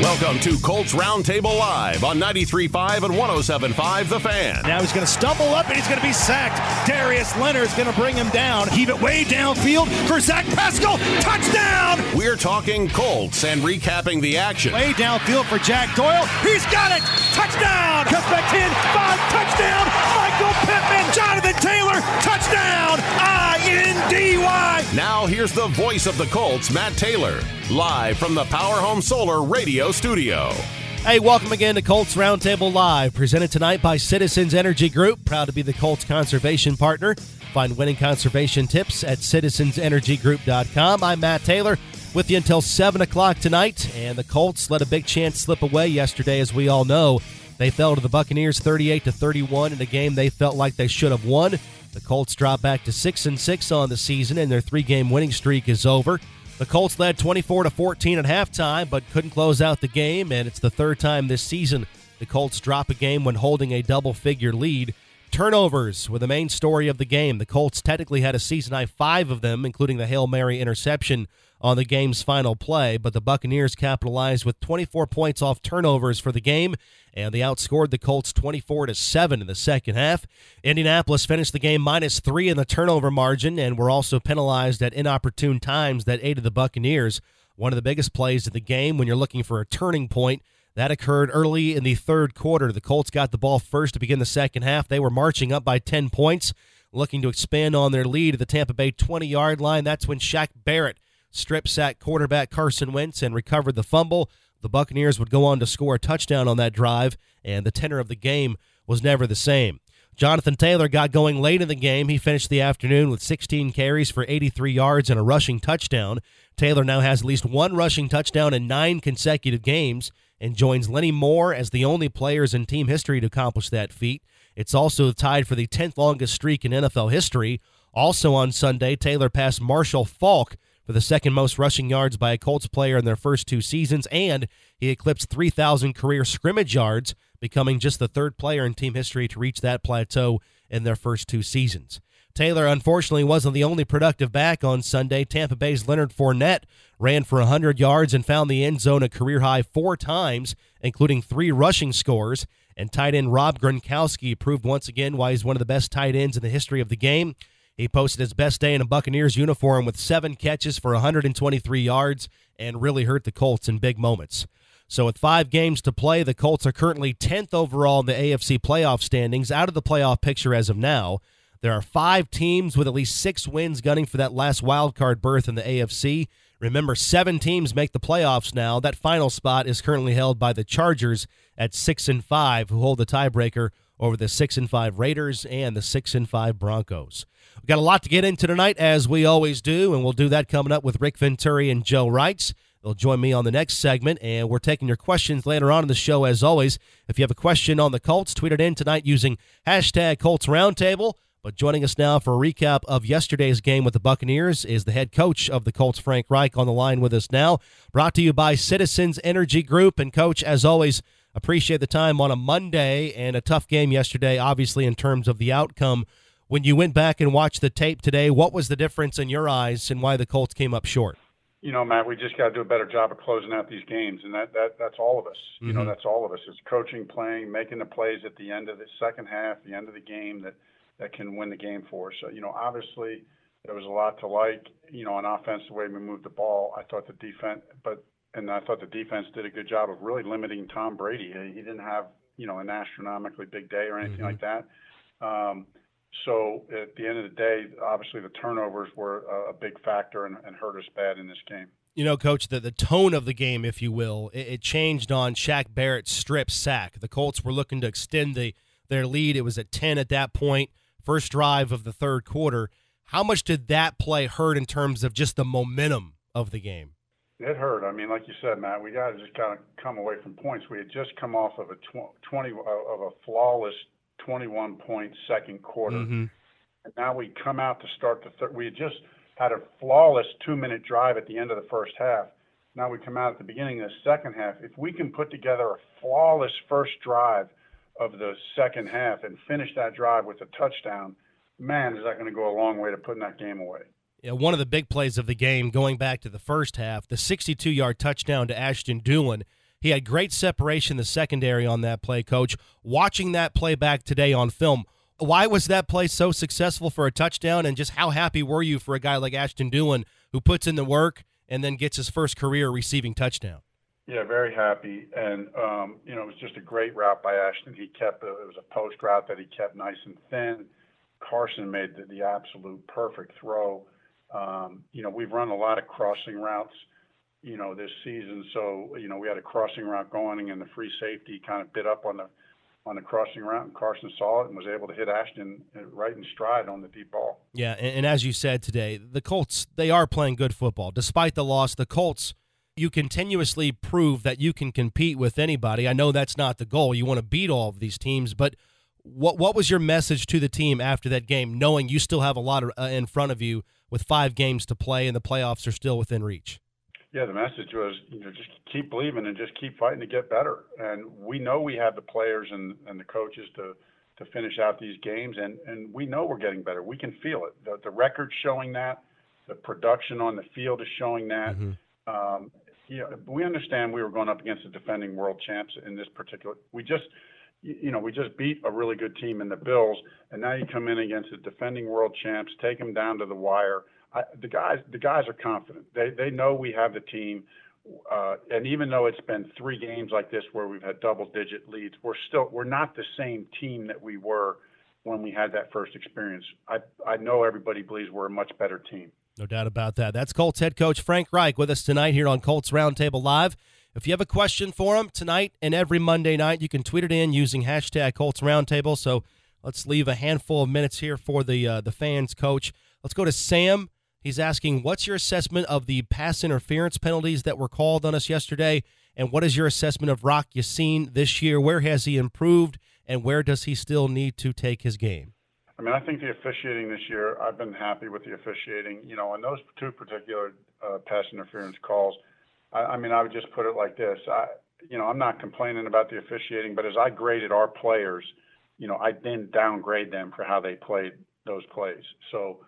Welcome to Colts Roundtable Live on 93.5 and 107.5 The Fan. Now he's going to stumble up and he's going to be sacked. Darius Leonard's going to bring him down. Heave it way downfield for Zach Pascal. Touchdown! We're talking Colts and recapping the action. Way downfield for Jack Doyle. He's got it! Touchdown! Cuts back 10, 5, touchdown! Michael Pittman, Jonathan Taylor, touchdown! I-N-D-Y! Now here's the voice of the Colts, Matt Taylor, live from the Power Home Solar Radio Studio. Hey, welcome again to Colts Roundtable Live, presented tonight by Citizens Energy Group. Proud to be the Colts conservation partner. Find winning conservation tips at citizensenergygroup.com. I'm Matt Taylor with you until 7 o'clock tonight. And the Colts let a big chance slip away yesterday, as we all know. They fell to the Buccaneers 38 to 31 in a game they felt like they should have won. The Colts drop back to 6 and 6 on the season, and their three game winning streak is over. The Colts led 24 to 14 at halftime, but couldn't close out the game, and it's the third time this season the Colts drop a game when holding a double figure lead. Turnovers were the main story of the game. The Colts technically had a season high five of them, including the Hail Mary interception on the game's final play, but the Buccaneers capitalized with 24 points off turnovers for the game, and they outscored the Colts 24 to 7 in the second half. Indianapolis finished the game minus 3 in the turnover margin and were also penalized at inopportune times that aided the Buccaneers. One of the biggest plays of the game when you're looking for a turning point that occurred early in the third quarter. The Colts got the ball first to begin the second half. They were marching up by 10 points, looking to expand on their lead at the Tampa Bay 20 yard line. That's when Shaq Barrett strip sack quarterback Carson Wentz and recovered the fumble. The Buccaneers would go on to score a touchdown on that drive, and the tenor of the game was never the same. Jonathan Taylor got going late in the game. He finished the afternoon with 16 carries for 83 yards and a rushing touchdown. Taylor now has at least one rushing touchdown in nine consecutive games and joins Lenny Moore as the only players in team history to accomplish that feat. It's also tied for the 10th longest streak in NFL history. Also on Sunday, Taylor passed Marshall Faulk for the second most rushing yards by a Colts player in their first two seasons, and he eclipsed 3,000 career scrimmage yards, becoming just the third player in team history to reach that plateau in their first two seasons. Taylor unfortunately wasn't the only productive back on Sunday. Tampa Bay's Leonard Fournette ran for 100 yards and found the end zone a career high four times, including three rushing scores. And tight end Rob Gronkowski proved once again why he's one of the best tight ends in the history of the game. He posted his best day in a Buccaneers uniform with seven catches for 123 yards and really hurt the Colts in big moments. So, with five games to play, the Colts are currently 10th overall in the AFC playoff standings, out of the playoff picture as of now. There are five teams with at least six wins gunning for that last wild card berth in the AFC. Remember, seven teams make the playoffs now. That final spot is currently held by the Chargers at six and five, who hold the tiebreaker over the six and five Raiders and the six and five Broncos. Got a lot to get into tonight, as we always do, and we'll do that coming up with Rick Venturi and Joe Reitz. They'll join me on the next segment, and we're taking your questions later on in the show, as always. If you have a question on the Colts, tweet it in tonight using hashtag Colts Roundtable. But joining us now for a recap of yesterday's game with the Buccaneers is the head coach of the Colts, Frank Reich, on the line with us now. Brought to you by Citizens Energy Group. And, Coach, as always, appreciate the time on a Monday and a tough game yesterday, obviously, in terms of the outcome. When you went back and watched the tape today, what was the difference in your eyes and why the Colts came up short? You know, Matt, we just got to do a better job of closing out these games, and that, that that's all of us. Mm-hmm. You know, mm-hmm. that's all of us. It's coaching, playing, making the plays at the end of the second half, the end of the game that that can win the game for us. So, you know, obviously there was a lot to like. You know, on offense, the way we moved the ball. I thought the defense, but and I thought the defense did a good job of really limiting Tom Brady. He didn't have you know an astronomically big day or anything mm-hmm. like that. Um, so at the end of the day, obviously the turnovers were a, a big factor and, and, hurt us bad in this game. You know, coach, the, the tone of the game, if you will, it, it, changed on Shaq Barrett's strip sack. The Colts were looking to extend the their lead. It was at 10 at that point, first drive of the third quarter. How much did that play hurt in terms of just the momentum of the game? It hurt. I mean, like you said, Matt, we got to just kind of come away from points. We had just come off of a tw- 20 uh, of a flawless 21 point second quarter. Mm-hmm. And now we come out to start the third. We had just had a flawless two minute drive at the end of the first half. Now we come out at the beginning of the second half. If we can put together a flawless first drive of the second half and finish that drive with a touchdown, man, is that going to go a long way to putting that game away. Yeah, one of the big plays of the game, going back to the first half, the 62 yard touchdown to Ashton Dulin He had great separation the secondary on that play, coach. Watching that play back today on film, why was that play so successful for a touchdown? And just how happy were you for a guy like Ashton Dulin who puts in the work and then gets his first career receiving touchdown? Yeah, very happy. And, um, you know, it was just a great route by Ashton. He kept, it was a post route that he kept nice and thin. Carson made the, the absolute perfect throw. Um, you know, we've run a lot of crossing routes, you know, this season. So, you know, we had a crossing route going and the free safety kind of bit up on the, on the crossing route, and Carson saw it and was able to hit Ashton right in stride on the deep ball. Yeah, and, and, as you said today, the Colts they are playing good football despite the loss. The Colts, you continuously prove that you can compete with anybody. I know that's not the goal. You want to beat all of these teams, but what what was your message to the team after that game, knowing you still have a lot uh, in front of you with five games to play and the playoffs are still within reach? Yeah, the message was, you know, just keep believing and just keep fighting to get better. And we know we have the players and, and the coaches to to finish out these games, and and we know we're getting better. We can feel it. The the record's showing that. The production on the field is showing that. Mm-hmm. Um, yeah, we understand we were going up against the defending world champs in this particular. We just, you know, we just beat a really good team in the Bills, and now you come in against the defending world champs, take them down to the wire. I, the guys, the guys are confident. They they know we have the team, uh, and even though it's been three games like this where we've had double-digit leads, we're still we're not the same team that we were when we had that first experience. I I know everybody believes we're a much better team. No doubt about that. That's Colts head coach Frank Reich with us tonight here on Colts Roundtable Live. If you have a question for him tonight and every Monday night, you can tweet it in using hashtag Colts Roundtable. So let's leave a handful of minutes here for the uh, the fans, coach. Let's go to Sam He's asking, what's your assessment of the pass interference penalties that were called on us yesterday? And what is your assessment of Rock Ya-Sin this year? Where has he improved? And where does he still need to take his game? I mean, I think the officiating this year, I've been happy with the officiating. You know, on those two particular uh, pass interference calls, I, I mean, I would just put it like this. I, you know, I'm not complaining about the officiating, but as I graded our players, you know, I didn't downgrade them for how they played those plays. So,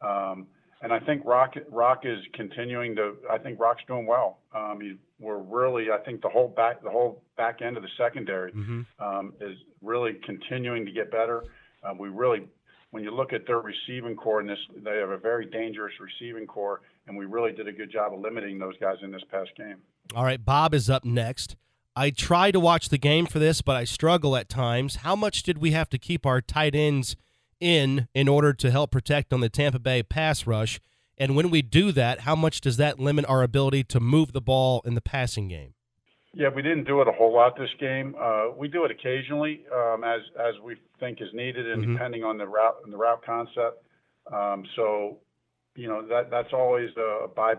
um, and I think Rock Rock is continuing to. I think Rock's doing well. Um, he, we're really. I think the whole back the whole back end of the secondary mm-hmm. um, is really continuing to get better. Uh, we really, when you look at their receiving corps in this, they have a very dangerous receiving corps, and we really did a good job of limiting those guys in this past game. All right, Bob is up next. I try to watch the game for this, but I struggle at times. How much did we have to keep our tight ends? In in order to help protect on the Tampa Bay pass rush? And when we do that, how much does that limit our ability to move the ball in the passing game? Yeah, we didn't do it a whole lot this game. Uh, we do it occasionally um, as as we think is needed, and mm-hmm. depending on the route and the route concept. Um, so, you know that that's always a by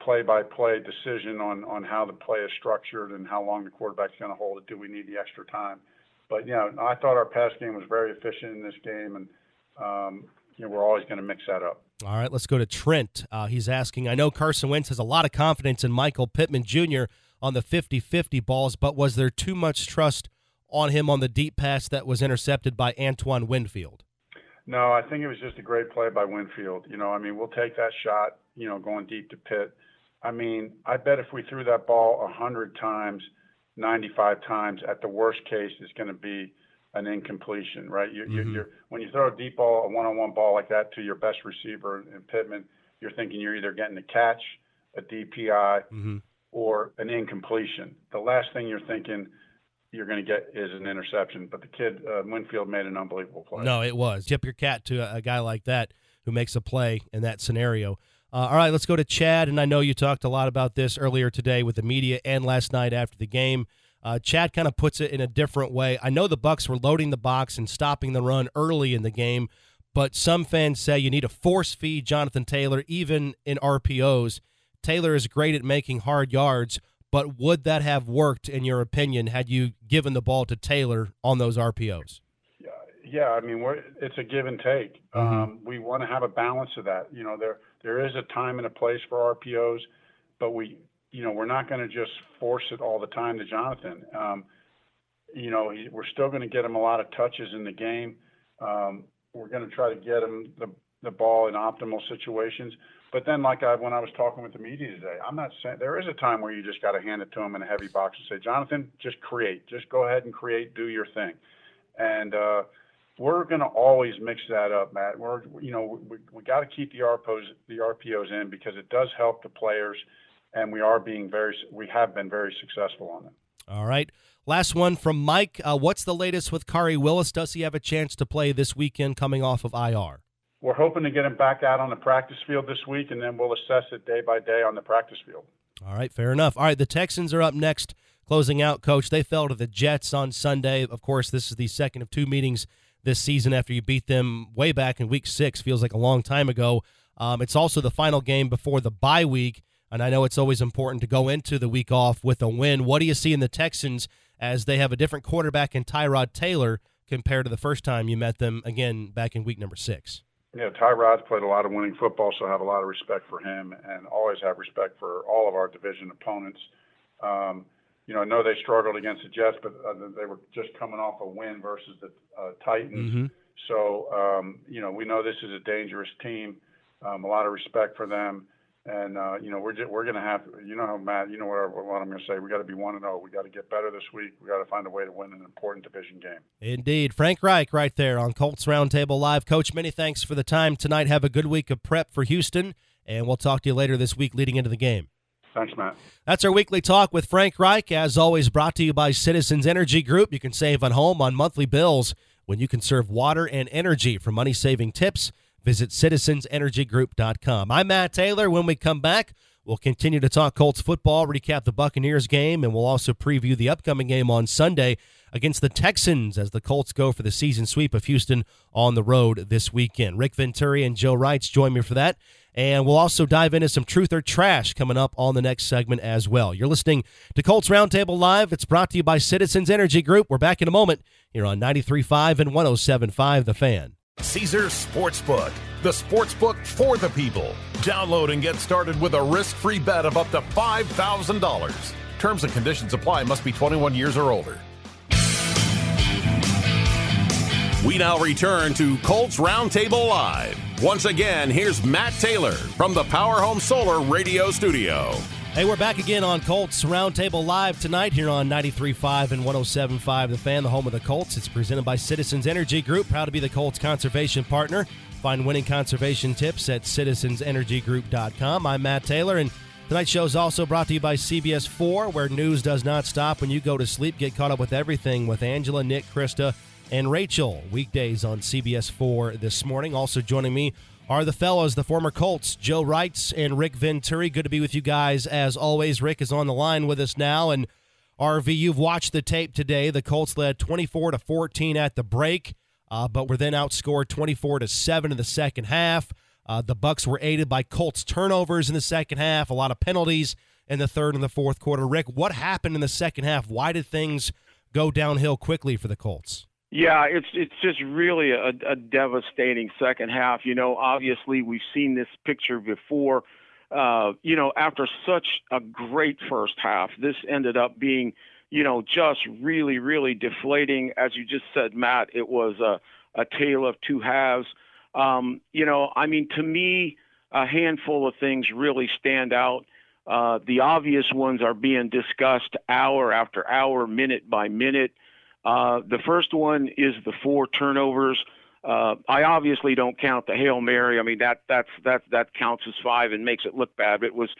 play by play decision on on how the play is structured and how long the quarterback's going to hold it. Do we need the extra time? But you know, I thought our pass game was very efficient in this game, and um, you know we're always going to mix that up. All right, let's go to Trent. Uh, he's asking. I know Carson Wentz has a lot of confidence in Michael Pittman Jr. on the 50-50 balls, but was there too much trust on him on the deep pass that was intercepted by Antoine Winfield? No, I think it was just a great play by Winfield. You know, I mean, we'll take that shot. You know, going deep to Pitt. I mean, I bet if we threw that ball a hundred times 95 times. At the worst case, it's going to be an incompletion, right? You, mm-hmm. you're, when you throw a deep ball, a one-on-one ball like that to your best receiver in Pittman, you're thinking you're either getting a catch, a DPI, mm-hmm. or an incompletion. The last thing you're thinking you're going to get is an interception. But the kid uh, Winfield made an unbelievable play. No, it was. Tip your cat to a guy like that who makes a play in that scenario. Uh, all right, let's go to Chad. And I know you talked a lot about this earlier today with the media and last night after the game. Uh, Chad kind of puts it in a different way. I know the Bucks were loading the box and stopping the run early in the game, but some fans say you need to force feed Jonathan Taylor even in RPOs. Taylor is great at making hard yards, but would that have worked in your opinion had you given the ball to Taylor on those RPOs? Yeah, I mean, it's a give and take. Mm-hmm. Um, we want to have a balance of that. You know, there there is a time and a place for RPOs, but we, you know, we're not going to just force it all the time to Jonathan. Um, you know, he, we're still going to get him a lot of touches in the game. Um, we're going to try to get him the the ball in optimal situations. But then, like I, when I was talking with the media today, I'm not saying there is a time where you just got to hand it to him in a heavy box and say, Jonathan, just create, just go ahead and create, do your thing, and uh, we're going to always mix that up, Matt. We're you know we we got to keep the RPOs the RPOs in because it does help the players, and we are being very we have been very successful on them. All right. Last one from Mike. Uh, what's the latest with Khari Willis? Does he have a chance to play this weekend coming off of IR? we're hoping to get him back out on the practice field this week, and then we'll assess it day by day on the practice field. All right, fair enough. All right, the Texans are up next, closing out. Coach, they fell to the Jets on Sunday. Of course, this is the second of two meetings this season after you beat them way back in Week Six. Feels like a long time ago. Um, it's also the final game before the bye week, and I know it's always important to go into the week off with a win. What do you see in the Texans as they have a different quarterback in Tyrod Taylor compared to the first time you met them again back in week number six? Yeah, Tyrod's played a lot of winning football, so I have a lot of respect for him, and always have respect for all of our division opponents. Um, you know, I know they struggled against the Jets, but uh, they were just coming off a win versus the uh, Titans. Mm-hmm. So, um, you know, we know this is a dangerous team. Um, a lot of respect for them. And uh, you know we're just, we're going to have you know how Matt you know what, what I'm going to say we got to be one and zero we got to get better this week we got to find a way to win an important division game. Indeed, Frank Reich right there on Colts Roundtable Live. Coach, many thanks for the time tonight. Have a good week of prep for Houston, and we'll talk to you later this week leading into the game. Thanks, Matt. That's our weekly talk with Frank Reich. As always, brought to you by Citizens Energy Group. You can save on home on monthly bills when you conserve water and energy for money saving tips. Visit citizensenergygroup.com. I'm Matt Taylor. When we come back, we'll continue to talk Colts football, recap the Buccaneers game, and we'll also preview the upcoming game on Sunday against the Texans as the Colts go for the season sweep of Houston on the road this weekend. Rick Venturi and Joe Reitz join me for that. And we'll also dive into some truth or trash coming up on the next segment as well. You're listening to Colts Roundtable Live. It's brought to you by Citizens Energy Group. We're back in a moment here on 93.5 and 107.5 The Fan. Caesars Sportsbook, the sportsbook for the people. Download and get started with a risk free bet of up to $5,000. Terms and conditions apply, must be 21 years or older. We now return to Colts Roundtable Live. Once again, here's Matt Taylor from the Power Home Solar Radio Studio. Hey, we're back again on Colts Roundtable Live tonight here on 93.5 and 107.5 The Fan, the home of the Colts. It's presented by Citizens Energy Group, proud to be the Colts conservation partner. Find winning conservation tips at citizensenergygroup.com. I'm Matt Taylor, and tonight's show is also brought to you by CBS 4, where news does not stop when you go to sleep. Get caught up with everything with Angela, Nick, Krista, and Rachel. Weekdays on CBS 4 this morning. Also joining me are the fellows, the former Colts, Joe Reitz and Rick Venturi. Good to be with you guys as always. Rick is on the line with us now, and RV, you've watched the tape today. The Colts led 24 to 14 at the break, uh, but were then outscored 24 to seven in the second half. Uh, the Bucks were aided by Colts turnovers in the second half, a lot of penalties in the third and the fourth quarter. Rick, what happened in the second half? Why did things go downhill quickly for the Colts? Yeah, it's it's just really a, a devastating second half. You know, obviously we've seen this picture before. Uh, you know, after such a great first half, this ended up being, you know, just really, really deflating. As you just said, Matt, it was a, a tale of two halves. Um, you know, I mean, to me, a handful of things really stand out. Uh, the obvious ones are being discussed hour after hour, minute by minute. Uh, the first one is the four turnovers. Uh, I obviously don't count the hail mary. I mean that that's that that counts as five and makes it look bad. But it was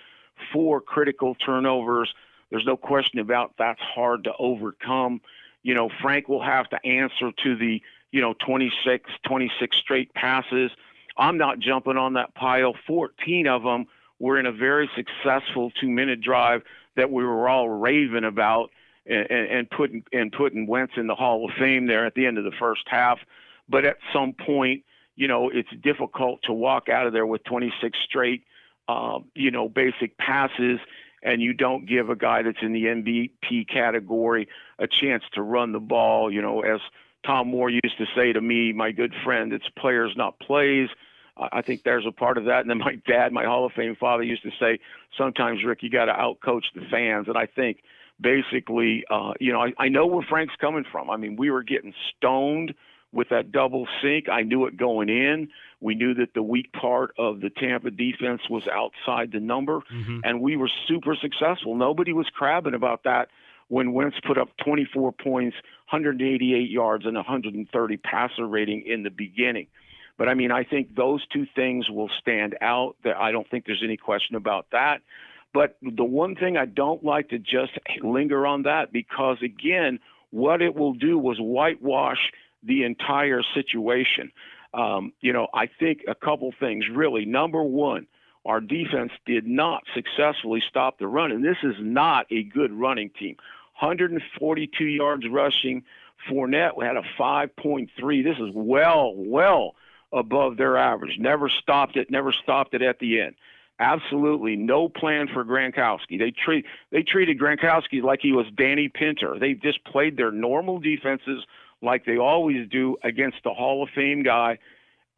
four critical turnovers. There's no question about that's hard to overcome. You know, Frank will have to answer to the you know 26 26 straight passes. I'm not jumping on that pile. 14 of them were in a very successful two minute drive that we were all raving about and, and putting and putting Wentz in the Hall of Fame there at the end of the first half. But at some point, you know, it's difficult to walk out of there with 26 straight, uh, you know, basic passes, and you don't give a guy that's in the MVP category a chance to run the ball. You know, as Tom Moore used to say to me, my good friend, it's players, not plays. I think there's a part of that. And then my dad, my Hall of Fame father, used to say, sometimes, Rick, you got to outcoach the fans. And I think basically, uh, you know, I, I know where Frank's coming from. I mean, we were getting stoned with that double sync. I knew it going in. We knew that the weak part of the Tampa defense was outside the number, mm-hmm. and we were super successful. Nobody was crabbing about that when Wentz put up 24 points, 188 yards, and 130 passer rating in the beginning. But I mean, I think those two things will stand out. I don't think there's any question about that. But the one thing I don't like to just linger on that because, again, what it will do was whitewash the entire situation. Um, you know, I think a couple things really. Number one, our defense did not successfully stop the run, and this is not a good running team. 142 yards rushing. Fournette had a 5.3. This is well, well above their average. Never stopped it. Never stopped it at the end. Absolutely no plan for Gronkowski. They treat they treated Gronkowski like he was Danny Pinter. They just played their normal defenses like they always do against the Hall of Fame guy,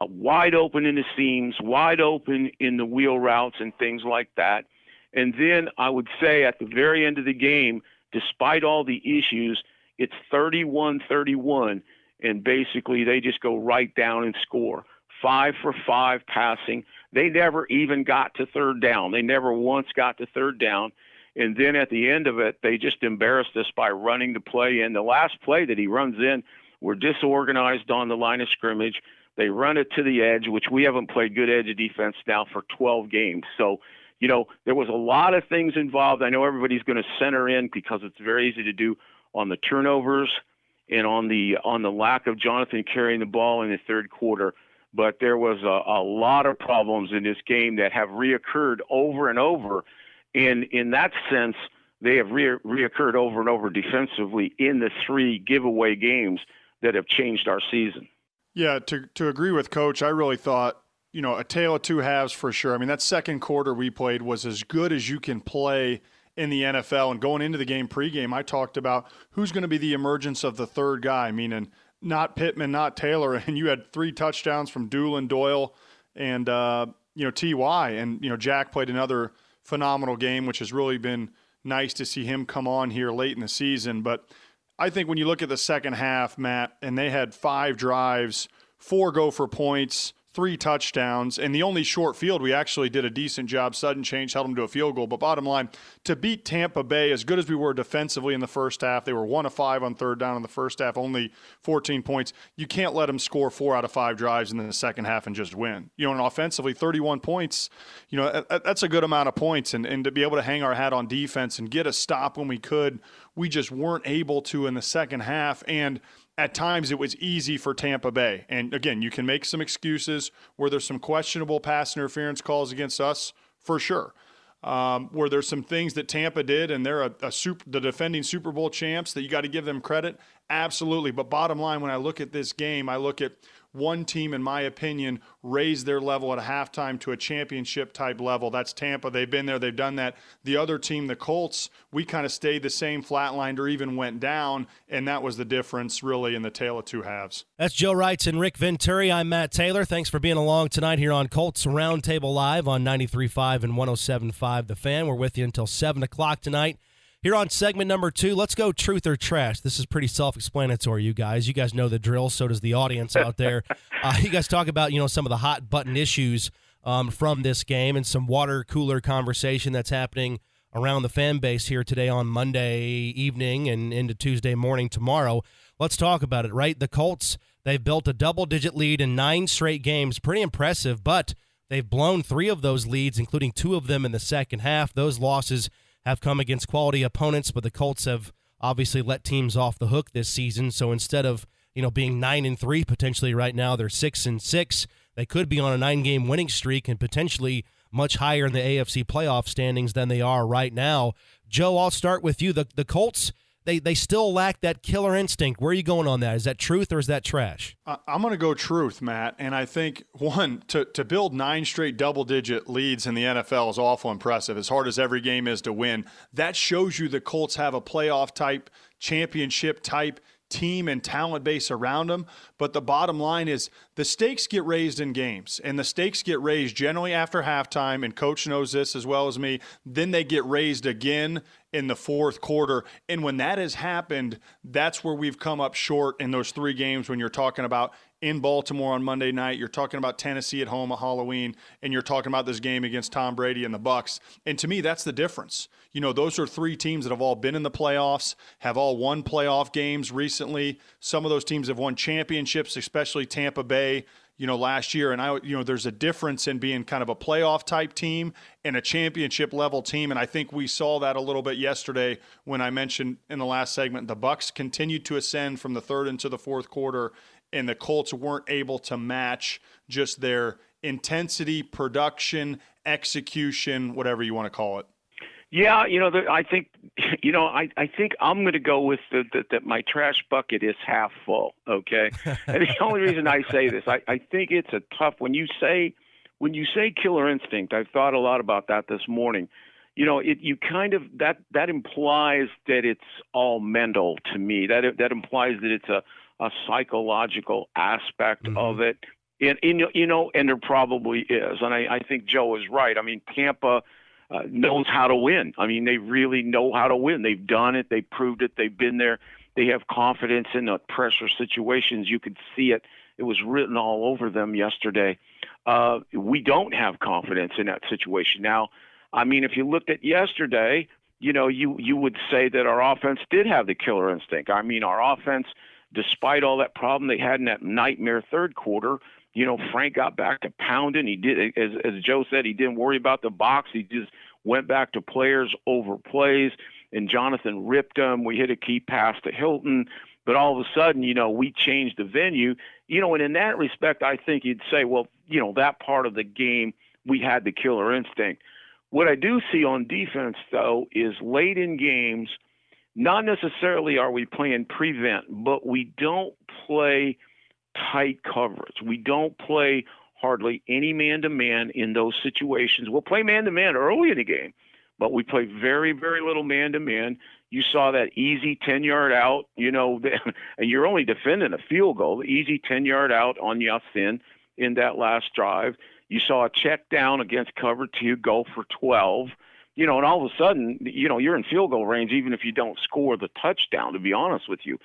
uh, wide open in the seams, wide open in the wheel routes and things like that. And then I would say at the very end of the game, despite all the issues, it's 31-31 and basically they just go right down and score. 5 for 5 passing they never even got to third down. They never once got to third down. And then at the end of it, they just embarrassed us by running the play in. The last play that he runs in, we're disorganized on the line of scrimmage. They run it to the edge, which we haven't played good edge defense now for 12 games. So, you know, there was a lot of things involved. I know everybody's going to center in because it's very easy to do on the turnovers and on the on the lack of Jonathan carrying the ball in the third quarter but there was a, a lot of problems in this game that have reoccurred over and over. In in that sense, they have re- reoccurred over and over defensively in the three giveaway games that have changed our season. Yeah, to to agree with Coach, I really thought you know a tale of two halves for sure. I mean, that second quarter we played was as good as you can play in the NFL. And going into the game pregame, I talked about who's going to be the emergence of the third guy, meaning not Pittman, not Taylor, and you had three touchdowns from Dulin, Doyle, and uh, you know Ty, and you know Jack played another phenomenal game, which has really been nice to see him come on here late in the season. But I think when you look at the second half, Matt, and they had five drives, four go for points, three touchdowns, and the only short field we actually did a decent job. Sudden change held them to a field goal. But bottom line, to beat Tampa Bay, as good as we were defensively in the first half, they were one of five on third down in the first half, only 14 points. You can't let them score four out of five drives in the second half and just win. You know, and offensively, 31 points, you know, that's a good amount of points. And, and to be able to hang our hat on defense and get a stop when we could, we just weren't able to in the second half. And at times it was easy for Tampa Bay. And again, you can make some excuses where there's some questionable pass interference calls against us, for sure. Um, where there's some things that Tampa did, and they're a, a super, the defending Super Bowl champs that you got to give them credit. Absolutely. But bottom line, when I look at this game, I look at one team, in my opinion, raised their level at a halftime to a championship type level. That's Tampa. They've been there, they've done that. The other team, the Colts, we kind of stayed the same, flatlined, or even went down, and that was the difference really in the tale of two halves. That's Joe Reitz and Rick Venturi. I'm Matt Taylor. Thanks for being along tonight here on Colts Roundtable Live on 93.5 and 107.5 The Fan. We're with you until 7 o'clock tonight. Here on segment number two, let's go truth or trash. This is pretty self-explanatory, you guys. You guys know the drill. So does the audience out there. Uh, you guys talk about you know some of the hot button issues um, from this game and some water cooler conversation that's happening around the fan base here today on Monday evening and into Tuesday morning tomorrow. Let's talk about it. Right, the Colts they've built a double-digit lead in nine straight games. Pretty impressive, but they've blown three of those leads, including two of them in the second half. Those losses have come against quality opponents, but the Colts have obviously let teams off the hook this season. So instead of you know being nine and three potentially right now, they're six and six. They could be on a nine game winning streak and potentially much higher in the AFC playoff standings than they are right now. Joe, I'll start with you. The the Colts they they still lack that killer instinct. Where are you going on that? Is that truth or is that trash? I'm going to go truth, Matt. And I think one to to build nine straight double digit leads in the NFL is awful impressive. As hard as every game is to win, that shows you the Colts have a playoff type, championship type team and talent base around them. But the bottom line is the stakes get raised in games, and the stakes get raised generally after halftime. And coach knows this as well as me. Then they get raised again in the fourth quarter. And when that has happened, that's where we've come up short in those three games when you're talking about in Baltimore on Monday night, you're talking about Tennessee at home at Halloween, and you're talking about this game against Tom Brady and the Bucks. And to me, that's the difference. You know, those are three teams that have all been in the playoffs, have all won playoff games recently. Some of those teams have won championships, especially Tampa Bay you know, last year. And I, you know, there's a difference in being kind of a playoff type team and a championship level team. And I think we saw that a little bit yesterday when I mentioned in the last segment the Bucks continued to ascend from the third into the fourth quarter, and the Colts weren't able to match just their intensity, production, execution, whatever you want to call it. Yeah, you know, the, I think, you know, I, I think I'm going to go with that my trash bucket is half full. Okay, and the only reason I say this, I, I think it's a tough when you say when you say killer instinct. I've thought a lot about that this morning. You know, it you kind of that that implies that it's all mental to me. That that implies that it's a a psychological aspect mm-hmm. of it. And, and you know, and there probably is. And I, I think Joe is right. I mean, Tampa uh, knows how to win. I mean, they really know how to win. They've done it. They've proved it. They've been there. They have confidence in the pressure situations. You could see it. It was written all over them yesterday. Uh, we don't have confidence in that situation now. I mean, if you looked at yesterday, you know, you you would say that our offense did have the killer instinct. I mean, our offense, despite all that problem they had in that nightmare third quarter, you know, Frank got back to pounding. He did, as, as Joe said, he didn't worry about the box. He just went back to players over plays, and Jonathan ripped them. We hit a key pass to Hilton, but all of a sudden, you know, we changed the venue. You know, and in that respect, I think you'd say, well, you know, that part of the game, we had the killer instinct. What I do see on defense, though, is late in games, not necessarily are we playing prevent, but we don't play – tight coverage. We don't play hardly any man to man in those situations. We'll play man to man early in the game, but we play very, very little man to man. You saw that easy 10 yard out, you know, and you're only defending a field goal, easy 10 yard out on Ya-Sin in that last drive. You saw a check down against cover two, go for 12. You know, and all of a sudden, you know, you're in field goal range even if you don't score the touchdown. To be honest with you,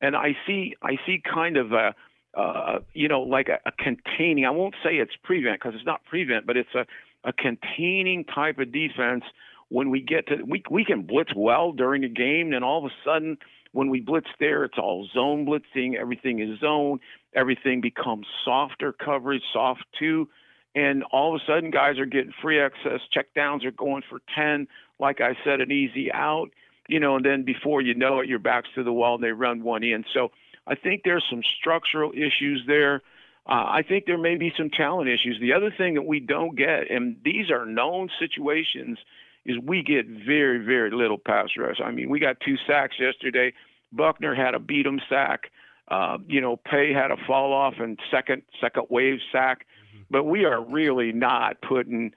and I see, I see kind of a, uh, you know, like a, a containing. I won't say it's prevent because it's not prevent, but it's a, a containing type of defense. When we get to we we can blitz well during a game, and all of a sudden when we blitz there, it's all zone blitzing. Everything is zone. Everything becomes softer coverage, soft two, and all of a sudden guys are getting free access. Check downs are going for ten. Like I said, an easy out. You know, and then before you know it, your back's to the wall and they run one in. So I think there's some structural issues there. Uh, I think there may be some talent issues. The other thing that we don't get, and these are known situations, is we get very, very little pass rush. I mean, we got two sacks yesterday. Buckner had a beat 'em sack. Uh, you know, Paye had a fall off and second second wave sack, mm-hmm. but we are really not putting.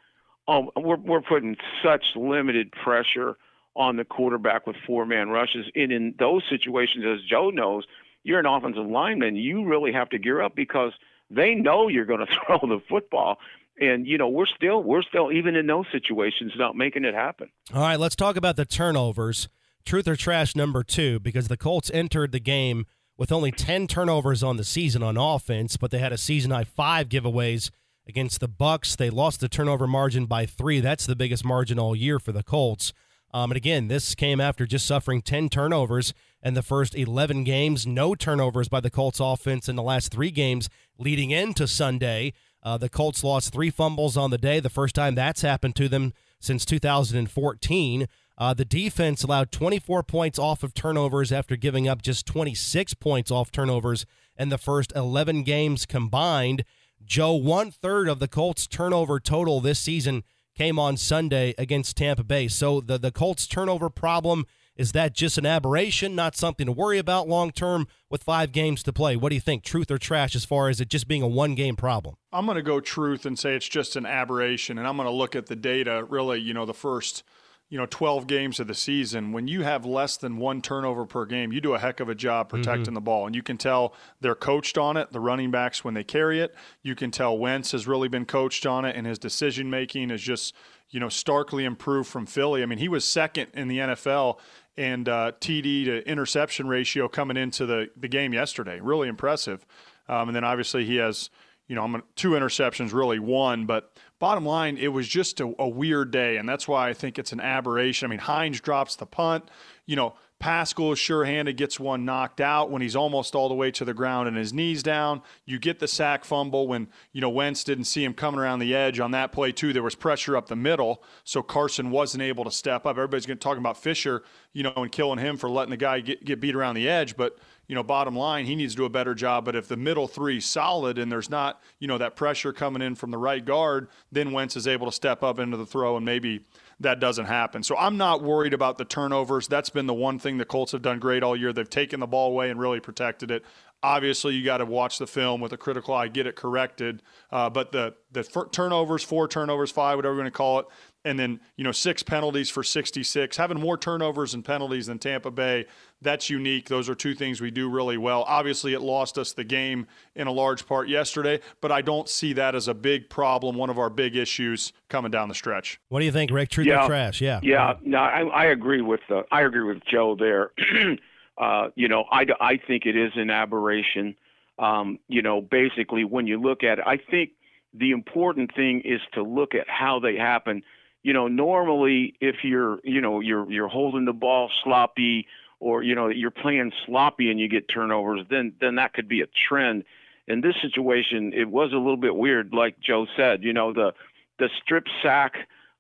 Um, we're we're putting such limited pressure on the quarterback with four man rushes. And in those situations, as Joe knows, you're an offensive lineman, you really have to gear up because they know you're going to throw the football. And you know we're still we're still even in those situations not making it happen. All right, let's talk about the turnovers. Truth or trash number two because the Colts entered the game with only 10 turnovers on the season on offense, but they had a season high five giveaways against the Bucks. They lost the turnover margin by three. That's the biggest margin all year for the Colts. Um, and again, this came after just suffering 10 turnovers in the first 11 games. No turnovers by the Colts offense in the last three games leading into Sunday. Uh, the Colts lost three fumbles on the day, the first time that's happened to them since 2014. Uh, the defense allowed 24 points off of turnovers after giving up just 26 points off turnovers in the first 11 games combined. Joe, one third of the Colts' turnover total this season came on Sunday against Tampa Bay. So the, the Colts' turnover problem is that just an aberration, not something to worry about long term with five games to play? What do you think, truth or trash, as far as it just being a one game problem? I'm going to go truth and say it's just an aberration. And I'm going to look at the data, really, you know, the first you know 12 games of the season when you have less than one turnover per game you do a heck of a job protecting mm-hmm. the ball and you can tell they're coached on it the running backs when they carry it you can tell Wentz has really been coached on it and his decision making is just you know, starkly improved from Philly. I mean, he was second in the NFL and uh, TD to interception ratio coming into the, the game yesterday. Really impressive. Um, and then obviously he has, you know, I'm two interceptions, really one. But bottom line, it was just a, a weird day, and that's why I think it's an aberration. I mean, Hines drops the punt. You know, Pascal is sure-handed, gets one knocked out when he's almost all the way to the ground and his knees down. You get the sack fumble when you know Wentz didn't see him coming around the edge on that play too. There was pressure up the middle, so Carson wasn't able to step up. Everybody's going to talk about Fisher, you know, and killing him for letting the guy get, get beat around the edge, but you know, bottom line, he needs to do a better job. But if the middle three solid and there's not, you know, that pressure coming in from the right guard, then Wentz is able to step up into the throw and maybe that doesn't happen. So I'm not worried about the turnovers. That's been the one thing the Colts have done great all year. They've taken the ball away and really protected it. Obviously, you got to watch the film with a critical eye, get it corrected. Uh, but the the turnovers, four turnovers, five, whatever we're going to call it, and then you know six penalties for 66 having more turnovers and penalties than tampa bay that's unique. Those are two things we do really well. Obviously it lost us the game in a large part yesterday but i don't see that as a big problem one of our big issues coming down the stretch. What do you think rick? Truth yeah. or trash. Yeah. Yeah. No I, I agree with uh, i agree with joe there. Uh, you know I, I think it is an aberration. Um, you know basically when you look at it i think the important thing is to look at how they happen you know, normally if you're, you know, you're you're holding the ball sloppy or you know you're playing sloppy and you get turnovers, then then that could be a trend. In this situation, it was a little bit weird, like Joe said. You know, the the strip sack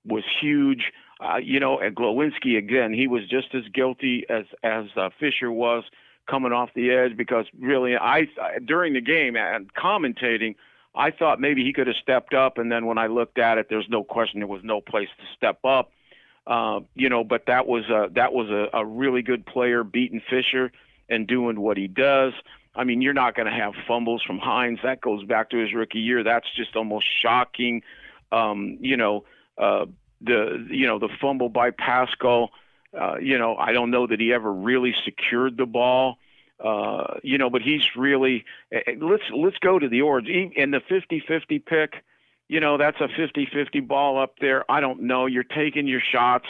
was huge. Uh, you know, and Glowinski again, he was just as guilty as as uh, Fisher was coming off the edge because really, I during the game and commentating. I thought maybe he could have stepped up, and then when I looked at it, there's no question there was no place to step up. Uh, you know, but that was a, that was a, a really good player beating Fisher and doing what he does. I mean, you're not going to have fumbles from Hines. That goes back to his rookie year. That's just almost shocking. Um, you know, uh, the you know the fumble by Pascal. Uh, you know, I don't know that he ever really secured the ball. Uh, you know, but he's really eh, eh, let's let's go to the origin and the 50-50 pick. You know, that's a 50-50 ball up there. I don't know. You're taking your shots.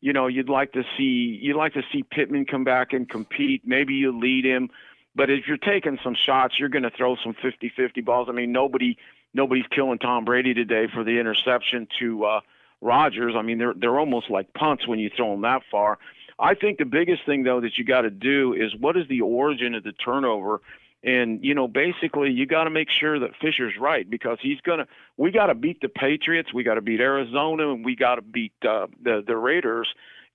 You know, you'd like to see you'd like to see Pittman come back and compete. Maybe you lead him, but if you're taking some shots, you're going to throw some 50-50 balls. I mean, nobody nobody's killing Tom Brady today for the interception to uh, Rodgers. I mean, they're they're almost like punts when you throw them that far. I think the biggest thing though that you got to do is what is the origin of the turnover, and you know basically you got to make sure that Fisher's right because he's gonna. We got to beat the Patriots, we got to beat Arizona, and we got to beat uh, the the Raiders.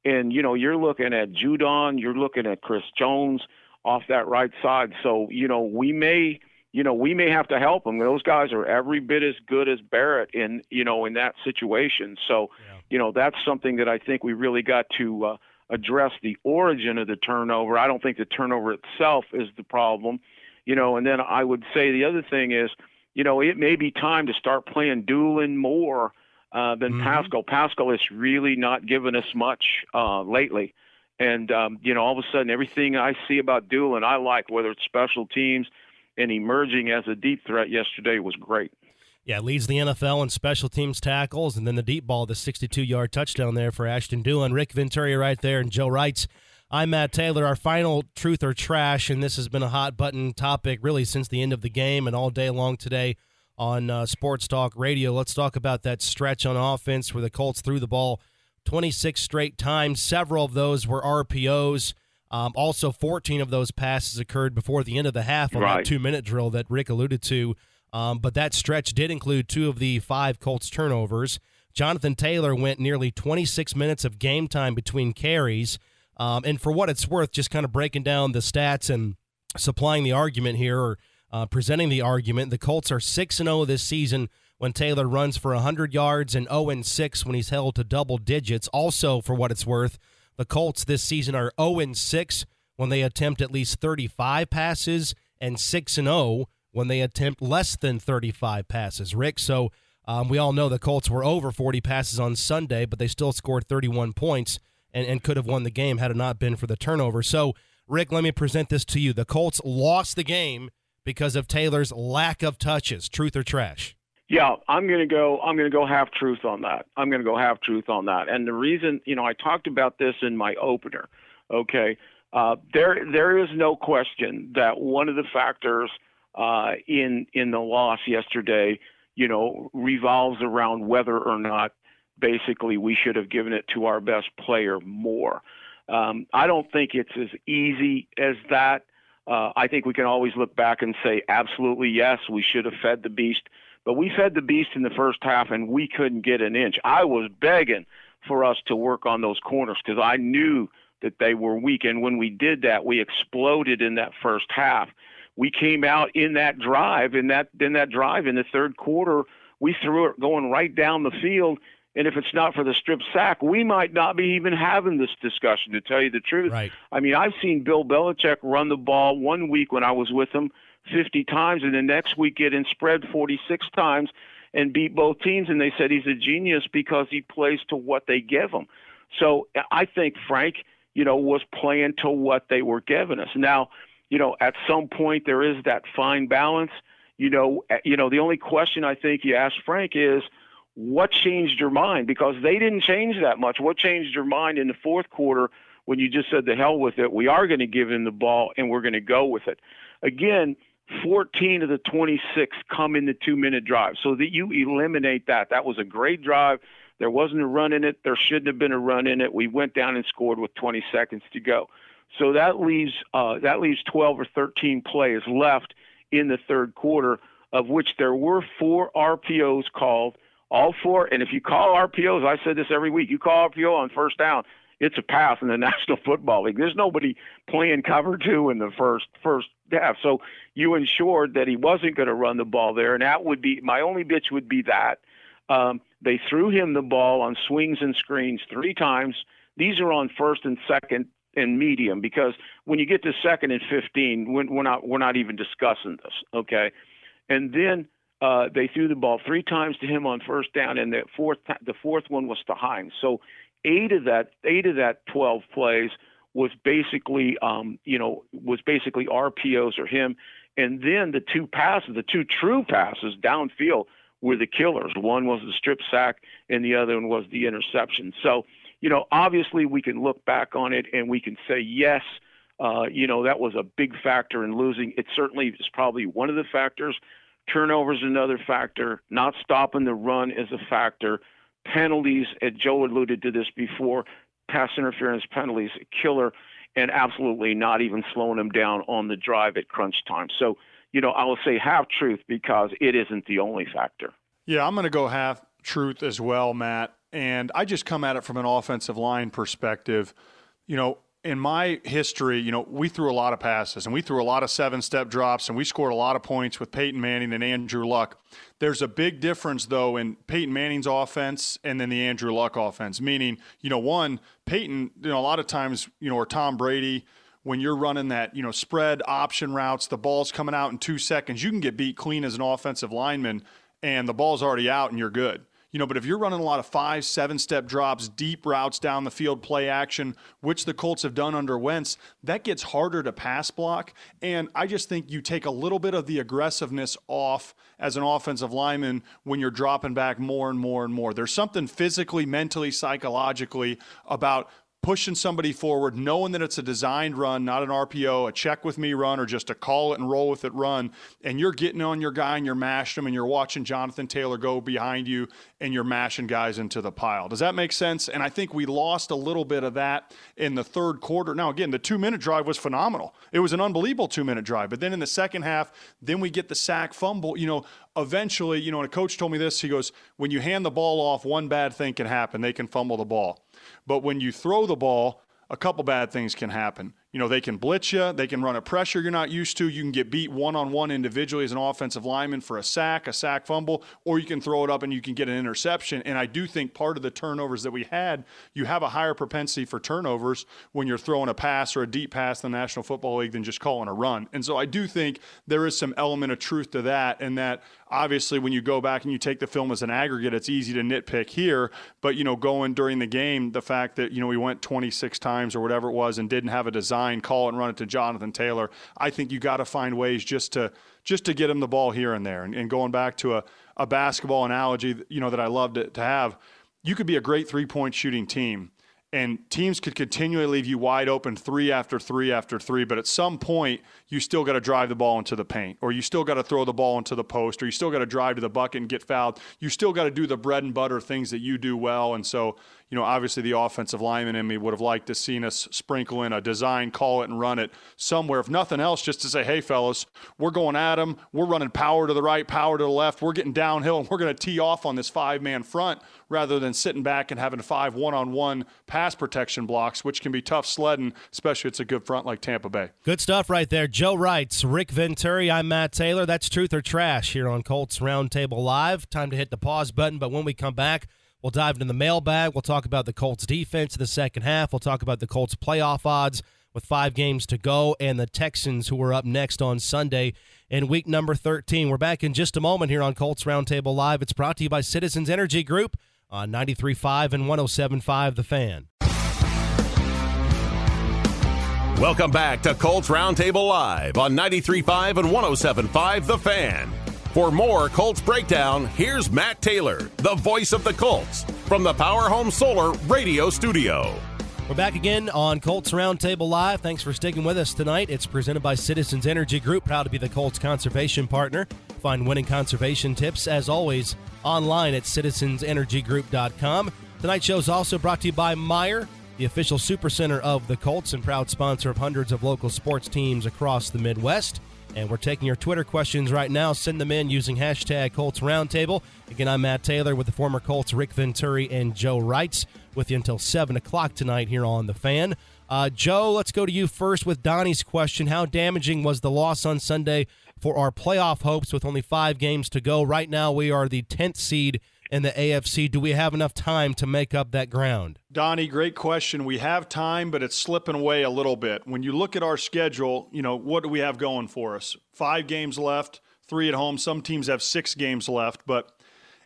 And you know you're looking at Judon, you're looking at Chris Jones off that right side. So you know we may you know, we may have to help them. Those guys are every bit as good as Barrett in, you know, in that situation. So, yeah. you know, that's something that I think we really got to uh, address the origin of the turnover. I don't think the turnover itself is the problem, you know. And then I would say the other thing is, you know, it may be time to start playing Dulin more uh, than mm-hmm. Pascal. Pascal has really not given us much uh, lately. And um, you know, all of a sudden, everything I see about Dulin, I like. Whether it's special teams and emerging as a deep threat yesterday was great. Yeah, leads the NFL in special teams tackles, and then the deep ball, the 62 yard touchdown there for Ashton Dulin. Rick Venturi right there, and Joe Reitz. I'm Matt Taylor. Our final truth or trash, and this has been a hot button topic really since the end of the game and all day long today on uh, Sports Talk Radio. Let's talk about that stretch on offense where the Colts threw the ball 26 straight times. Several of those were RPOs. Um, also, 14 of those passes occurred before the end of the half on right. that two minute drill that Rick alluded to. Um, but that stretch did include two of the five Colts turnovers. Jonathan Taylor went nearly 26 minutes of game time between carries. Um, and for what it's worth, just kind of breaking down the stats and supplying the argument here or uh, presenting the argument, the Colts are 6 0 this season when Taylor runs for 100 yards and 0 6 when he's held to double digits. Also, for what it's worth, the Colts this season are 0 6 when they attempt at least 35 passes and 6 0 when they attempt less than 35 passes. Rick, so um, we all know the Colts were over 40 passes on Sunday, but they still scored 31 points and, and could have won the game had it not been for the turnover. So, Rick, let me present this to you. The Colts lost the game because of Taylor's lack of touches. Truth or trash? Yeah, I'm going to go. I'm going to go half truth on that. I'm going to go half truth on that. And the reason, you know, I talked about this in my opener. Okay, uh, there there is no question that one of the factors uh, in in the loss yesterday, you know, revolves around whether or not basically we should have given it to our best player more. Um, I don't think it's as easy as that. Uh, I think we can always look back and say, absolutely yes, we should have fed the beast. But we fed the beast in the first half and we couldn't get an inch. I was begging for us to work on those corners because I knew that they were weak. And when we did that, we exploded in that first half. We came out in that drive, in that in that drive in the third quarter, we threw it going right down the field and if it's not for the strip sack, we might not be even having this discussion, to tell you the truth. Right. I mean, I've seen Bill Belichick run the ball one week when I was with him 50 times, and the next week get in spread 46 times and beat both teams. And they said he's a genius because he plays to what they give him. So I think Frank, you know, was playing to what they were giving us. Now, you know, at some point there is that fine balance. You know, eh, you know, the only question I think you asked Frank is – what changed your mind? Because they didn't change that much. What changed your mind in the fourth quarter when you just said, the hell with it? We are going to give him the ball and we're going to go with it. Again, 14 of the 26 come in the two minute drive. So that you eliminate that. That was a great drive. There wasn't a run in it. There shouldn't have been a run in it. We went down and scored with 20 seconds to go. So that leaves uh, that leaves 12 or 13 plays left in the third quarter, of which there were four RPOs called all four. And if you call RPOs, I said this every week, you call RPO on first down, it's a pass in the National Football League. There's nobody playing cover two in the first first half. So you ensured that he wasn't going to run the ball there, and that would be my only bitch would be that. Um, they threw him the ball on swings and screens three times. These are on first and second and medium because when you get to second and 15, we're not we're not even discussing this, okay? And then uh, they threw the ball three times to him on first down, and the fourth the fourth one was to Hines. So eight of that eight of that twelve plays was basically um, you know was basically RPOs or him, and then the two passes, the two true passes downfield were the killers. One was the strip sack, and the other one was the interception. So you know obviously we can look back on it and we can say yes. Uh, you know that was a big factor in losing. It certainly is probably one of the factors. Turnovers another factor. Not stopping the run is a factor. Penalties, and Joe alluded to this before, pass interference penalties, killer, and absolutely not even slowing them down on the drive at crunch time. So, you know, I will say half truth because it isn't the only factor. Yeah, I'm going to go half truth as well, Matt. And I just come at it from an offensive line perspective. You know, in my history, you know, we threw a lot of passes and we threw a lot of seven step drops and we scored a lot of points with Peyton Manning and Andrew Luck. There's a big difference, though, in Peyton Manning's offense and then the Andrew Luck offense, meaning, you know, one, Peyton, you know, a lot of times, you know, or Tom Brady, when you're running that, you know, spread option routes, the ball's coming out in two seconds, you can get beat clean as an offensive lineman and the ball's already out and you're good. You know, but if you're running a lot of five, seven step drops, deep routes down the field, play action, which the Colts have done under Wentz, that gets harder to pass block. And I just think you take a little bit of the aggressiveness off as an offensive lineman when you're dropping back more and more and more. There's something physically, mentally, psychologically about pushing somebody forward, knowing that it's a designed run, not an RPO, a check with me run, or just a call it and roll with it run, and you're getting on your guy and you're mashing him and you're watching Jonathan Taylor go behind you and you're mashing guys into the pile. Does that make sense? And I think we lost a little bit of that in the third quarter. Now, again, the two minute drive was phenomenal. It was an unbelievable two minute drive. But then in the second half, then we get the sack fumble. You know, eventually, you know, and a coach told me this. He goes, when you hand the ball off, one bad thing can happen. They can fumble the ball. But when you throw the ball, a couple bad things can happen. You know, they can blitz you, they can run a pressure you're not used to. You can get beat one on one individually as an offensive lineman for a sack, a sack fumble, or you can throw it up and you can get an interception. And I do think part of the turnovers that we had, you have a higher propensity for turnovers when you're throwing a pass or a deep pass in the National Football League than just calling a run. And so I do think there is some element of truth to that, and that obviously when you go back and you take the film as an aggregate, it's easy to nitpick here. But, you know, going during the game, the fact that, you know, we went 26 times or whatever it was and didn't have a design call and run it to Jonathan Taylor, I think you got to find ways just to just to get him the ball here and there. And, and going back to a, a basketball analogy, you know, that I love to, to have. You could be a great three point shooting team and teams could continually leave you wide open three after three after three. But at some point, you still got to drive the ball into the paint, or you still got to throw the ball into the post, or you still got to drive to the bucket and get fouled. You still got to do the bread and butter things that you do well. And so, you know, obviously the offensive lineman in me would have liked to seen us sprinkle in a design, call it, and run it somewhere. If nothing else, just to say, hey, fellas, we're going at them. We're running power to the right, power to the left. We're getting downhill, and we're going to tee off on this five man front rather than sitting back and having five one on one pass protection blocks, which can be tough sledding, especially if it's a good front like Tampa Bay. Good stuff right there. Joe Reitz, Rick Venturi, I'm Matt Taylor. That's truth or trash here on Colts Roundtable Live. Time to hit the pause button, but when we come back, We'll dive into the mailbag. We'll talk about the Colts defense in the second half. We'll talk about the Colts playoff odds with five games to go and the Texans who are up next on Sunday in week number 13. We're back in just a moment here on Colts Roundtable Live. It's brought to you by Citizens Energy Group on 93.5 and 107.5 The Fan. Welcome back to Colts Roundtable Live on 93.5 and 107.5 The Fan. For more Colts breakdown, here's Matt Taylor, the voice of the Colts, from the Power Home Solar Radio Studio. We're back again on Colts Roundtable Live. Thanks for sticking with us tonight. It's presented by Citizens Energy Group, proud to be the Colts conservation partner. Find winning conservation tips, as always, online at citizensenergygroup.com. Tonight's show is also brought to you by Meijer, the official supercenter of the Colts and proud sponsor of hundreds of local sports teams across the Midwest. And we're taking your Twitter questions right now. Send them in using hashtag Colts Roundtable. Again, I'm Matt Taylor with the former Colts Rick Venturi and Joe Reitz with you until 7 o'clock tonight here on The Fan. Uh, Joe, let's go to you first with Donnie's question. How damaging was the loss on Sunday for our playoff hopes with only five games to go? Right now, we are the 10th seed in the AFC. Do we have enough time to make up that ground? Donnie, great question. We have time, but it's slipping away a little bit. When you look at our schedule, you know, what do we have going for us? Five games left, three at home. Some teams have six games left. But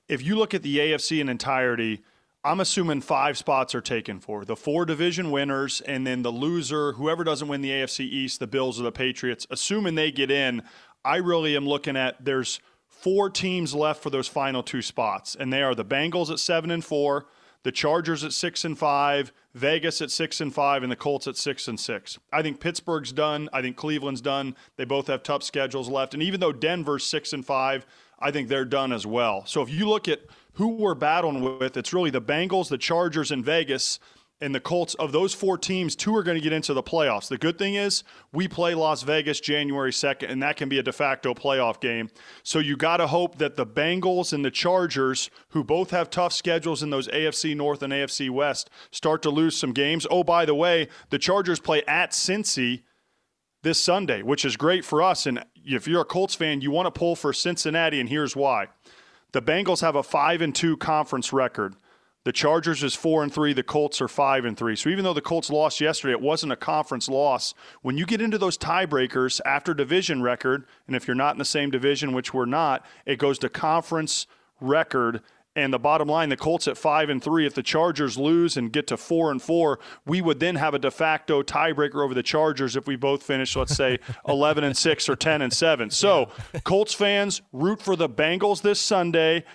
if you look at the AFC in entirety, I'm assuming five spots are taken for the four division winners, and then the loser, whoever doesn't win the AFC East, the Bills or the Patriots, assuming they get in, I really am looking at there's four teams left for those final two spots, and they are the Bengals at seven and four, the Chargers at six and five, Vegas at six and five, and the Colts at six and six. I think Pittsburgh's done. I think Cleveland's done. They both have tough schedules left, and even though Denver's six and five, I think they're done as well. So if you look at who we're battling with, it's really the Bengals, the Chargers, and Vegas and the Colts, of those four teams, two are going to get into the playoffs. The good thing is we play Las Vegas January 2nd, and that can be a de facto playoff game. So you got to hope that the Bengals and the Chargers, who both have tough schedules in those AFC North and AFC West, start to lose some games. Oh, by the way, the Chargers play at Cincy this Sunday, which is great for us. And if you're a Colts fan, you want to pull for Cincinnati, and here's why. The Bengals have a 5 and 2 conference record. The Chargers is four and three. The Colts are five and three. So even though the Colts lost yesterday, it wasn't a conference loss. When you get into those tiebreakers after division record, and if you're not in the same division, which we're not, it goes to conference record. And the bottom line, the Colts at five and three. If the Chargers lose and get to four and four, we would then have a de facto tiebreaker over the Chargers if we both finish, let's say, eleven and six or ten and seven. So, Colts fans, root for the Bengals this Sunday.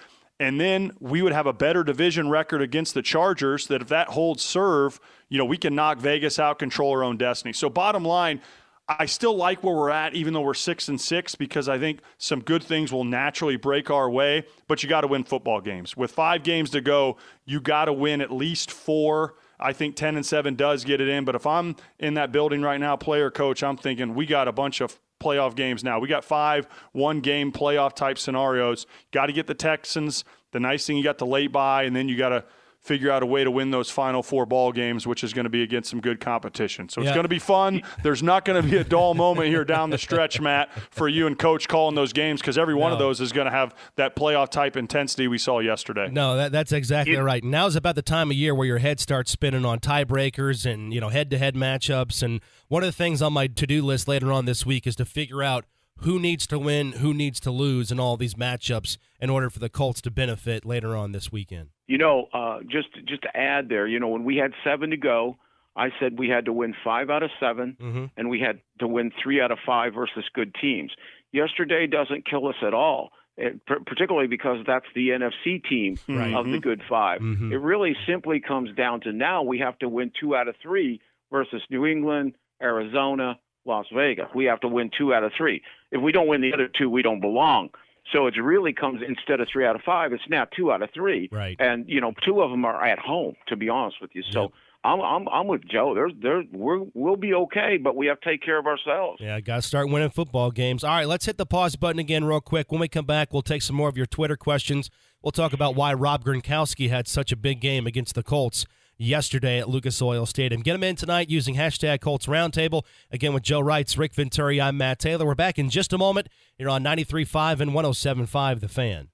And then we would have a better division record against the Chargers that if that holds serve, you know, we can knock Vegas out, control our own destiny. So bottom line, I still like where we're at, even though we're six and six, because I think some good things will naturally break our way. But you got to win football games. With five games to go, you got to win at least four. I think 10 and 7 does get it in. But if I'm in that building right now, player coach, I'm thinking we got a bunch of playoff games now. We got five one game playoff type scenarios. Got to get the Texans. The nice thing you got the late bye, and then you got to figure out a way to win those final four ball games, which is going to be against some good competition. So it's going to be fun. There's not going to be a dull moment here down the stretch, Matt, for you and Coach calling those games because every one no. of those is going to have that playoff type intensity we saw yesterday. No, that, that's exactly right. Now's about the time of year where your head starts spinning on tiebreakers and you know head to head matchups. And one of the things on my to do list later on this week is to figure out who needs to win, who needs to lose in all these matchups in order for the Colts to benefit later on this weekend. You know, uh, just just to add there, you know, when we had seven to go, I said we had to win five out of 7 mm-hmm. and we had to win three out of five versus good teams. Yesterday doesn't kill us at all particularly because that's the NFC team right. of the Good 5 mm-hmm. It really simply comes down to now we have to win two out of three versus New England, Arizona, Las Vegas. We have to win two out of three. If we don't win the other two, we don't belong. So it really comes instead of three out of five, it's now two out of three. Right. And you know, two of them are at home. To be honest with you, so. Yep. I'm, I'm I'm with Joe. There's there we're, we'll be okay, but we have to take care of ourselves. Yeah, got to start winning football games. All right, let's hit the pause button again real quick. When we come back, we'll take some more of your Twitter questions. We'll talk about why Rob Gronkowski had such a big game against the Colts yesterday at Lucas Oil Stadium. Get them in tonight using hashtag Colts Roundtable. Again with Joe Reitz, Rick Venturi, I'm Matt Taylor. We're back in just a moment. You're on 93.5 and 107.5 The Fan.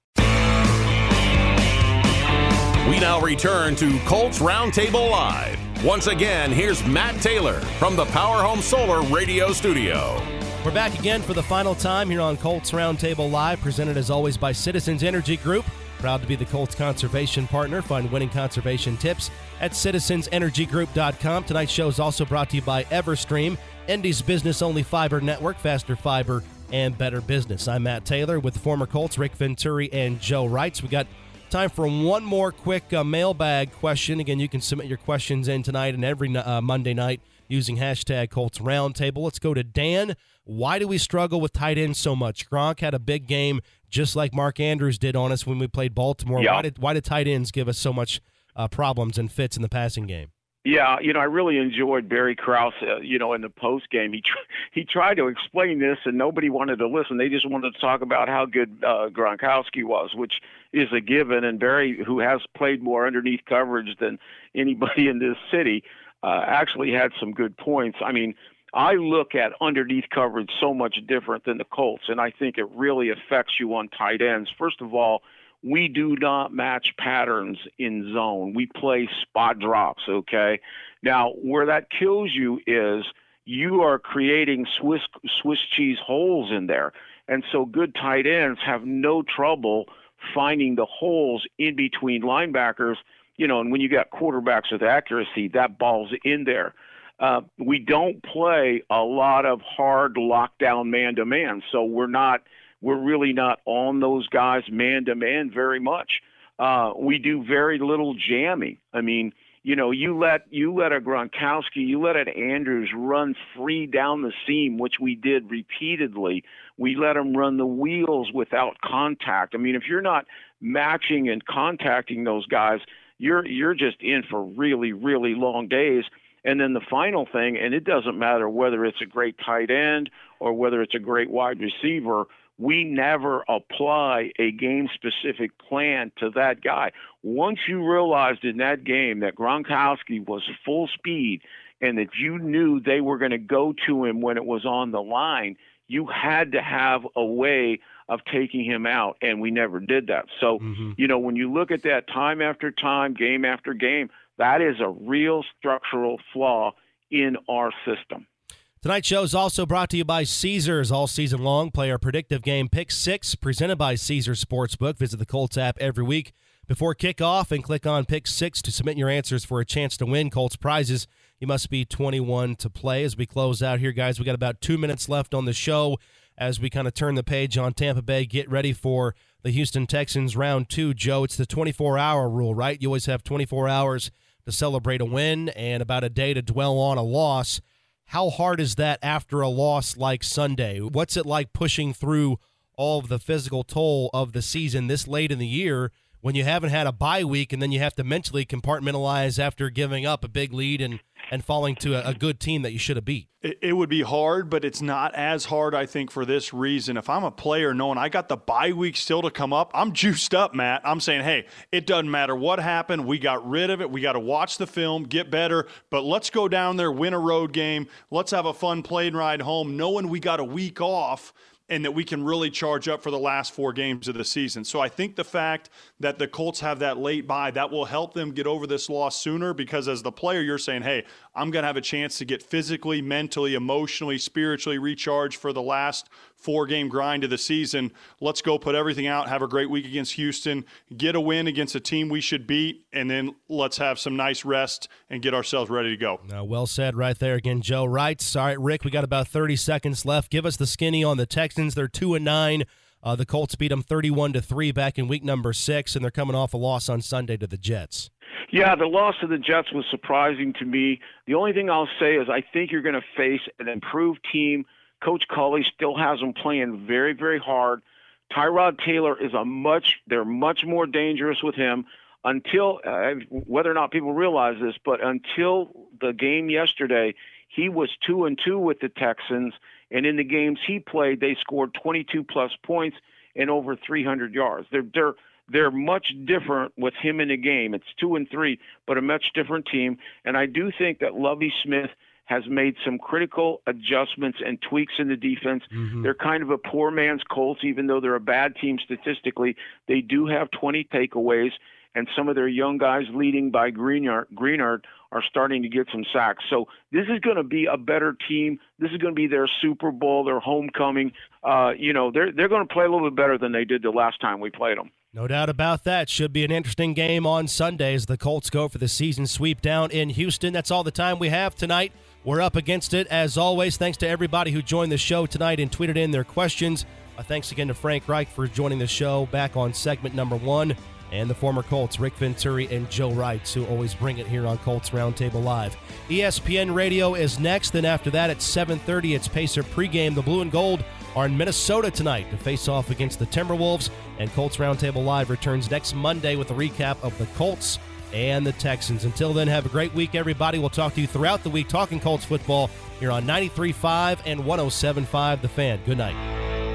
We now return to Colts Roundtable Live. Once again, here's Matt Taylor from the Power Home Solar Radio Studio. We're back again for the final time here on Colts Roundtable Live, presented as always by Citizens Energy Group. Proud to be the Colts conservation partner. Find winning conservation tips at citizensenergygroup.com. Tonight's show is also brought to you by Everstream, Indy's business only fiber network, faster fiber and better business. I'm Matt Taylor with former Colts Rick Venturi and Joe Reitz. We got time for one more quick uh, mailbag question. Again, you can submit your questions in tonight and every uh, Monday night using hashtag Colts Roundtable. Let's go to Dan. Why do we struggle with tight ends so much? Gronk had a big game, just like Mark Andrews did on us when we played Baltimore. Yeah. Why did why did tight ends give us so much uh, problems and fits in the passing game? Yeah, you know, I really enjoyed Barry Krauss. Uh, you know, in the post game, he tr- he tried to explain this, and nobody wanted to listen. They just wanted to talk about how good uh, Gronkowski was, which is a given. And Barry, who has played more underneath coverage than anybody in this city, uh, actually had some good points. I mean, I look at underneath coverage so much different than the Colts, and I think it really affects you on tight ends. First of all we do not match patterns in zone. We play spot drops, okay? Now, where that kills you is you are creating Swiss Swiss cheese holes in there. And so good tight ends have no trouble finding the holes in between linebackers, you know, and when you got quarterbacks with accuracy, that ball's in there. Uh, we don't play a lot of hard lockdown man to man, so we're not – we're really not on those guys man to man very much. Uh, we do very little jamming. I mean, you know, you let you let a Gronkowski, you let an Andrews run free down the seam, which we did repeatedly. We let him run the wheels without contact. I mean, if you're not matching and contacting those guys, you're you're just in for really really long days. And then the final thing, and it doesn't matter whether it's a great tight end or whether it's a great wide receiver, we never apply a game specific plan to that guy. Once you realized in that game that Gronkowski was full speed and that you knew they were going to go to him when it was on the line, you had to have a way of taking him out, and we never did that. So, mm-hmm. you know, when you look at that time after time, game after game, that is a real structural flaw in our system. Tonight's show is also brought to you by Caesars all season long. Play our predictive game Pick Six, presented by Caesars Sportsbook. Visit the Colts app every week before kickoff and click on Pick Six to submit your answers for a chance to win Colts prizes. You must be 21 to play. As we close out here, guys, we got about two minutes left on the show as we kind of turn the page on Tampa Bay. Get ready for the Houston Texans round two. Joe, it's the 24 hour rule, right? You always have 24 hours to celebrate a win and about a day to dwell on a loss. How hard is that after a loss like Sunday? What's it like pushing through all of the physical toll of the season this late in the year when you haven't had a bye week and then you have to mentally compartmentalize after giving up a big lead and and falling to a, a good team that you should have beat? It, it, would be hard, but it's not as hard, I think, for this reason. If I'm a player knowing I got the bye week still to come up, I'm juiced up, Matt. I'm saying, hey, it doesn't matter what happened. We got rid of it. We got to watch the film, get better, but let's go down there, win a road game. Let's have a fun plane ride home, knowing we got a week off and that we can really charge up for the last four games of the season. So I think the fact that the Colts have that late bye that will help them get over this loss sooner because as the player you're saying, "Hey, I'm going to have a chance to get physically, mentally, emotionally, spiritually recharged for the last four game grind of the season. Let's go put everything out, have a great week against Houston, get a win against a team we should beat, and then let's have some nice rest and get ourselves ready to go. Uh, well said right there again, Joe Reitz. All right, Rick, we got about 30 seconds left. Give us the skinny on the Texans. They're 2 and 9 Uh, the Colts beat them 31 to 3 back in week number six, and they're coming off a loss on Sunday to the Jets. Yeah, the loss to the Jets was surprising to me. The only thing I'll say is I think you're going to face an improved team. Coach Culley still has them playing very, very hard. Tyrod Taylor is a much, they're much more dangerous with him until, uh, whether or not people realize this, but until the game yesterday, he was two and two with the Texans, and in the games he played, they scored 22 plus points and over 300 yards. They're they're they're much different with him in the game. It's two and three, but a much different team. And I do think that Lovie Smith has made some critical adjustments and tweaks in the defense. Mm-hmm. They're kind of a poor man's Colts, even though they're a bad team statistically. They do have 20 takeaways, and some of their young guys leading by Greenard, Greenard are starting to get some sacks. So this is going to be a better team. This is going to be their Super Bowl, their homecoming. Uh, you know, they're they're going to play a little bit better than they did the last time we played them. No doubt about that. Should be an interesting game on Sunday as the Colts go for the season sweep down in Houston. That's all the time we have tonight. We're up against it as always. Thanks to everybody who joined the show tonight and tweeted in their questions. Uh, thanks again to Frank Reich for joining the show back on segment number one, and the former Colts, Rick Venturi and Joe Reitz, who always bring it here on Colts Roundtable Live. ESPN Radio is next. Then after that, at 7:30, it's Pacer pregame. The Blue and Gold are in Minnesota tonight to face off against the Timberwolves. And Colts Roundtable Live returns next Monday with a recap of the Colts and the Texans. Until then, have a great week, everybody. We'll talk to you throughout the week talking Colts football here on 93.5 and 107.5 The Fan. Good night.